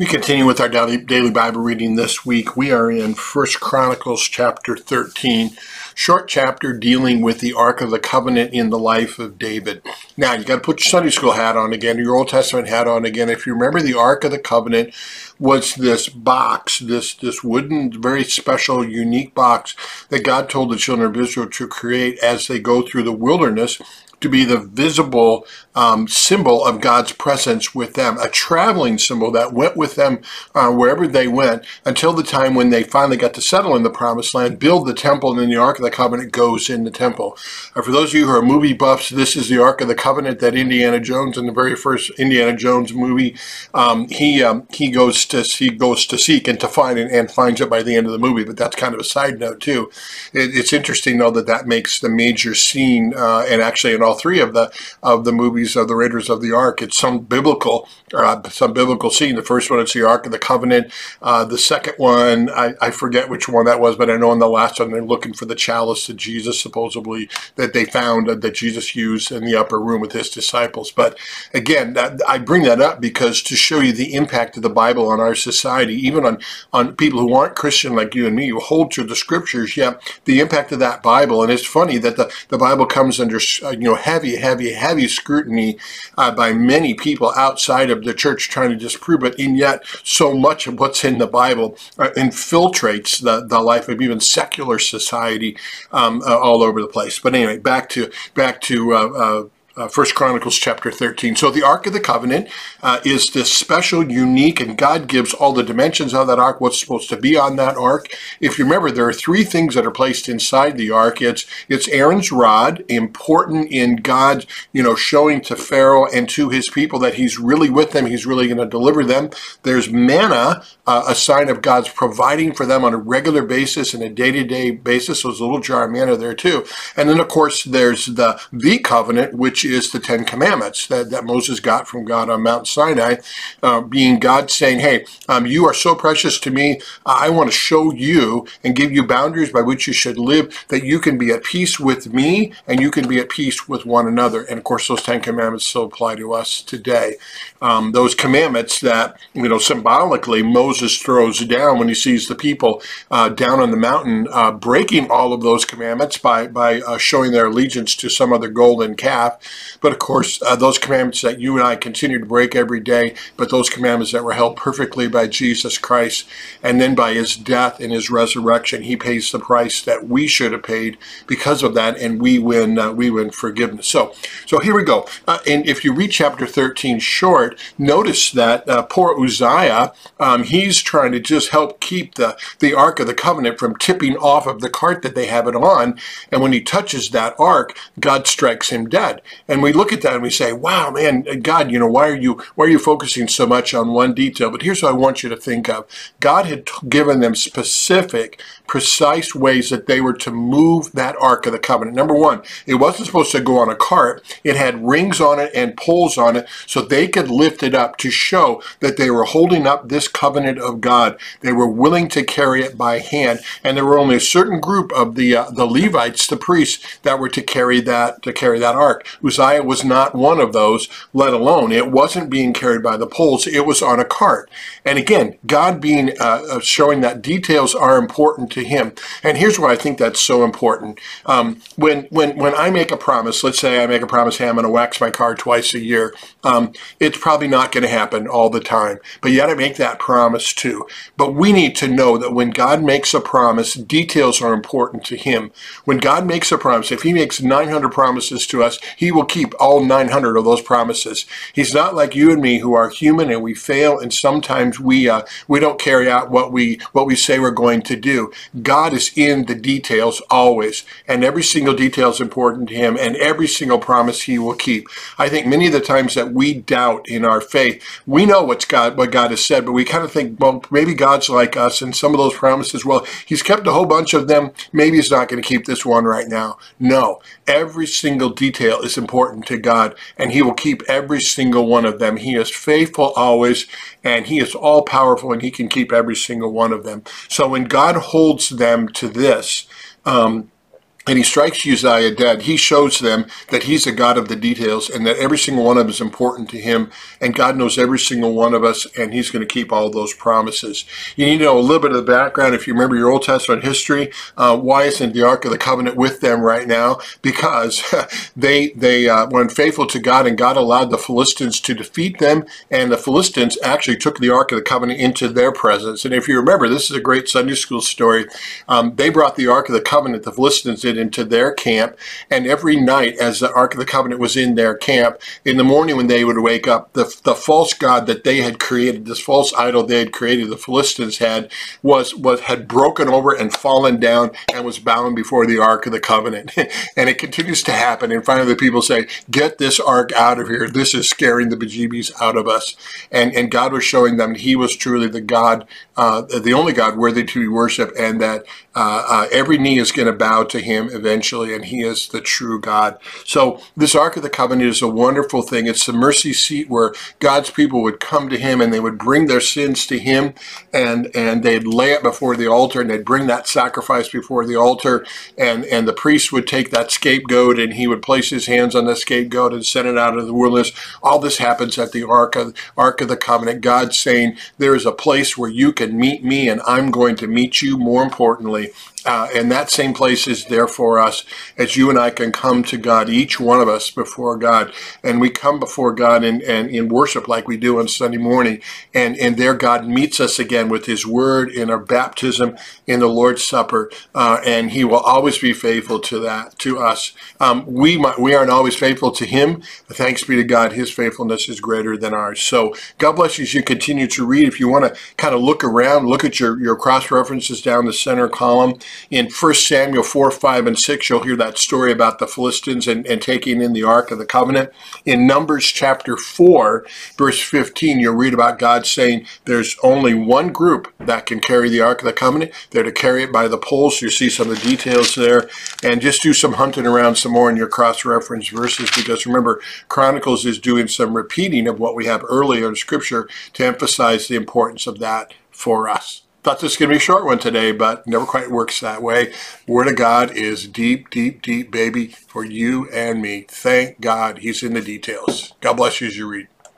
We continue with our daily, Bible reading this week. We are in First Chronicles chapter 13, short chapter dealing with the Ark of the Covenant in the life of David. Now, you got to put your Sunday school hat on again, your Old Testament hat on again. If you remember, the Ark of the Covenant was this box, this this wooden, very special, unique box that God told the children of Israel to create as they go through the wilderness to be the visible um, symbol of God's presence with them, a traveling symbol that went with them uh, wherever they went until the time when they finally got to settle in the promised land, build the temple, and then the Ark of the Covenant goes in the temple. Uh, for those of you who are movie buffs, this is the Ark of the Covenant that Indiana Jones, in the very first Indiana Jones movie, um, he um, he goes to he goes to seek and to find and, and, finds it by the end of the movie. But that's kind of a side note too. It, it's interesting though that that makes the major scene uh, and actually in all three of the of the movies of the Raiders of the Ark. It's some biblical uh, some biblical scene. The first one it's the Ark of the Covenant. Uh, the second one I, I forget which one that was, but I know in the last one they're looking for the chalice that Jesus supposedly that they found that Jesus used in the upper room with his disciples. But again, that, I bring that up because to show you the impact of the Bible on our society, even on on people who aren't Christian like you and me, who hold to the scriptures. Yeah, the impact of that Bible, and it's funny that the the Bible comes under uh, you know heavy, heavy, heavy scrutiny uh, by many people outside of the church trying to disprove it, and yet so much of what's in the Bible uh, infiltrates the, the life of even secular society um, uh, all over the place. But anyway, back to back to uh, First Chronicles chapter 13. So the Ark of the Covenant uh, is this special, unique, and God gives all the dimensions of that Ark, what's supposed to be on that Ark. If you remember, there are three things that are placed inside the Ark. It's it's Aaron's rod, important in God, you know, showing to Pharaoh and to his people that he's really with them, he's really going to deliver them. There's manna, uh, a sign of God's providing for them on a regular basis and a day-to-day basis. So there's a little jar of manna there too. And then, of course, there's the the covenant, which is the Ten Commandments that, that Moses got from God on Mount Sinai, uh, being God saying, hey, um, you are so precious to me. I want to show you and give you boundaries by which you should live, that you can be at peace with me and you can be at peace with one another. And of course, those Ten Commandments still apply to us today. Um, those commandments that, you know, symbolically Moses throws down when he sees the people uh, down on the mountain uh, breaking all of those commandments by, by uh, showing their allegiance to some other golden calf. But of course, uh, those commandments that you and I continue to break every day, but those commandments that were held perfectly by Jesus Christ, and then by his death and his resurrection, he pays the price that we should have paid because of that, and we win uh, we win forgiveness. So, so here we go. Uh, and if you read chapter 13 short, notice that uh, poor Uzziah, um, he's trying to just help keep the, the Ark of the Covenant from tipping off of the cart that they have it on. And when he touches that Ark, God strikes him dead. And we look at that and we say, wow, man, God, you know, why are you, why are you focusing so much on one detail? But here's what I want you to think of. God had given them specific, precise ways that they were to move that Ark of the Covenant. Number one, it wasn't supposed to go on a cart. It had rings on it and poles on it so they could lift it up to show that they were holding up this covenant of God. They were willing to carry it by hand. And there were only a certain group of the, uh, the Levites, the priests, that were to carry that, to carry that Ark. Uzziah was not one of those, let alone it wasn't being carried by the poles, it was on a cart. And again, God being uh, uh, showing that details are important to him. And here's why I think that's so important. Um, when, when, when I make a promise, let's say I make a promise, hey, I'm going to wax my car twice a year, um, it's probably not going to happen all the time. But you got to make that promise too. But we need to know that when God makes a promise, details are important to him. When God makes a promise, if he makes 900 promises to us, he will keep all 900 of those promises. He's not like you and me who are human and we fail and sometimes we uh, we don't carry out what we what we say we're going to do. God is in the details always, and every single detail is important to him, and every single promise he will keep. I think many of the times that we doubt in our faith, we know what's God what God has said, but we kind of think, well, maybe God's like us, and some of those promises, well, He's kept a whole bunch of them. Maybe He's not going to keep this one right now. No, every single detail is important to God, and He will keep every single one of them. He is faithful always, and He is all powerful, and He can keep every single one of them. So when God holds them to this, um, and he strikes Uzziah dead, he shows them that he's a God of the details and that every single one of them is important to him. And God knows every single one of us, and he's going to keep all those promises. You need to know a little bit of the background. If you remember your Old Testament history, uh, why isn't the Ark of the Covenant with them right now? Because they they uh, were unfaithful to God, and God allowed the Philistines to defeat them, and the Philistines actually took the Ark of the Covenant into their presence. And if you remember, this is a great Sunday school story. Um, they brought the Ark of the Covenant, the Philistines into their camp. And every night, as the Ark of the Covenant was in their camp, in the morning when they would wake up, the, the false god that they had created, this false idol they had created, the Philistines had, was, was had broken over and fallen down and was bound before the Ark of the Covenant. and it continues to happen. And finally, the people say, Get this Ark out of here. This is scaring the bejeebies out of us. And, and God was showing them he was truly the God, uh, the only God worthy to be worshiped, and that uh, uh, every knee is going to bow to him eventually, and he is the true God. So this Ark of the Covenant is a wonderful thing. It's the mercy seat where God's people would come to him and they would bring their sins to him and, and they'd lay it before the altar and they'd bring that sacrifice before the altar and, and the priest would take that scapegoat and he would place his hands on the scapegoat and send it out of the wilderness. All this happens at the Ark of, Ark of the Covenant. God saying, there is a place where you can meet me and I'm going to meet you more importantly uh, and that same place is there for us as you and I can come to God, each one of us before God. And we come before God and in, in, in, worship like we do on Sunday morning. And, and there God meets us again with his word in our baptism, in the Lord's Supper. Uh, and he will always be faithful to that, to us. Um, we, might, we aren't always faithful to him. Thanks be to God. His faithfulness is greater than ours. So God bless you as you continue to read. If you want to kind of look around, look at your, your cross references down the center column in 1 Samuel 4, 5, and 6, you'll hear that story about the Philistines and, and taking in the Ark of the Covenant. In Numbers chapter 4, verse 15, you'll read about God saying there's only one group that can carry the Ark of the Covenant. They're to carry it by the poles. You see some of the details there. And just do some hunting around some more in your cross-reference verses because remember, Chronicles is doing some repeating of what we have earlier in Scripture to emphasize the importance of that for us. Thought this was going to be a short one today, but never quite works that way. Word of God is deep, deep, deep, baby, for you and me. Thank God he's in the details. God bless you as you read.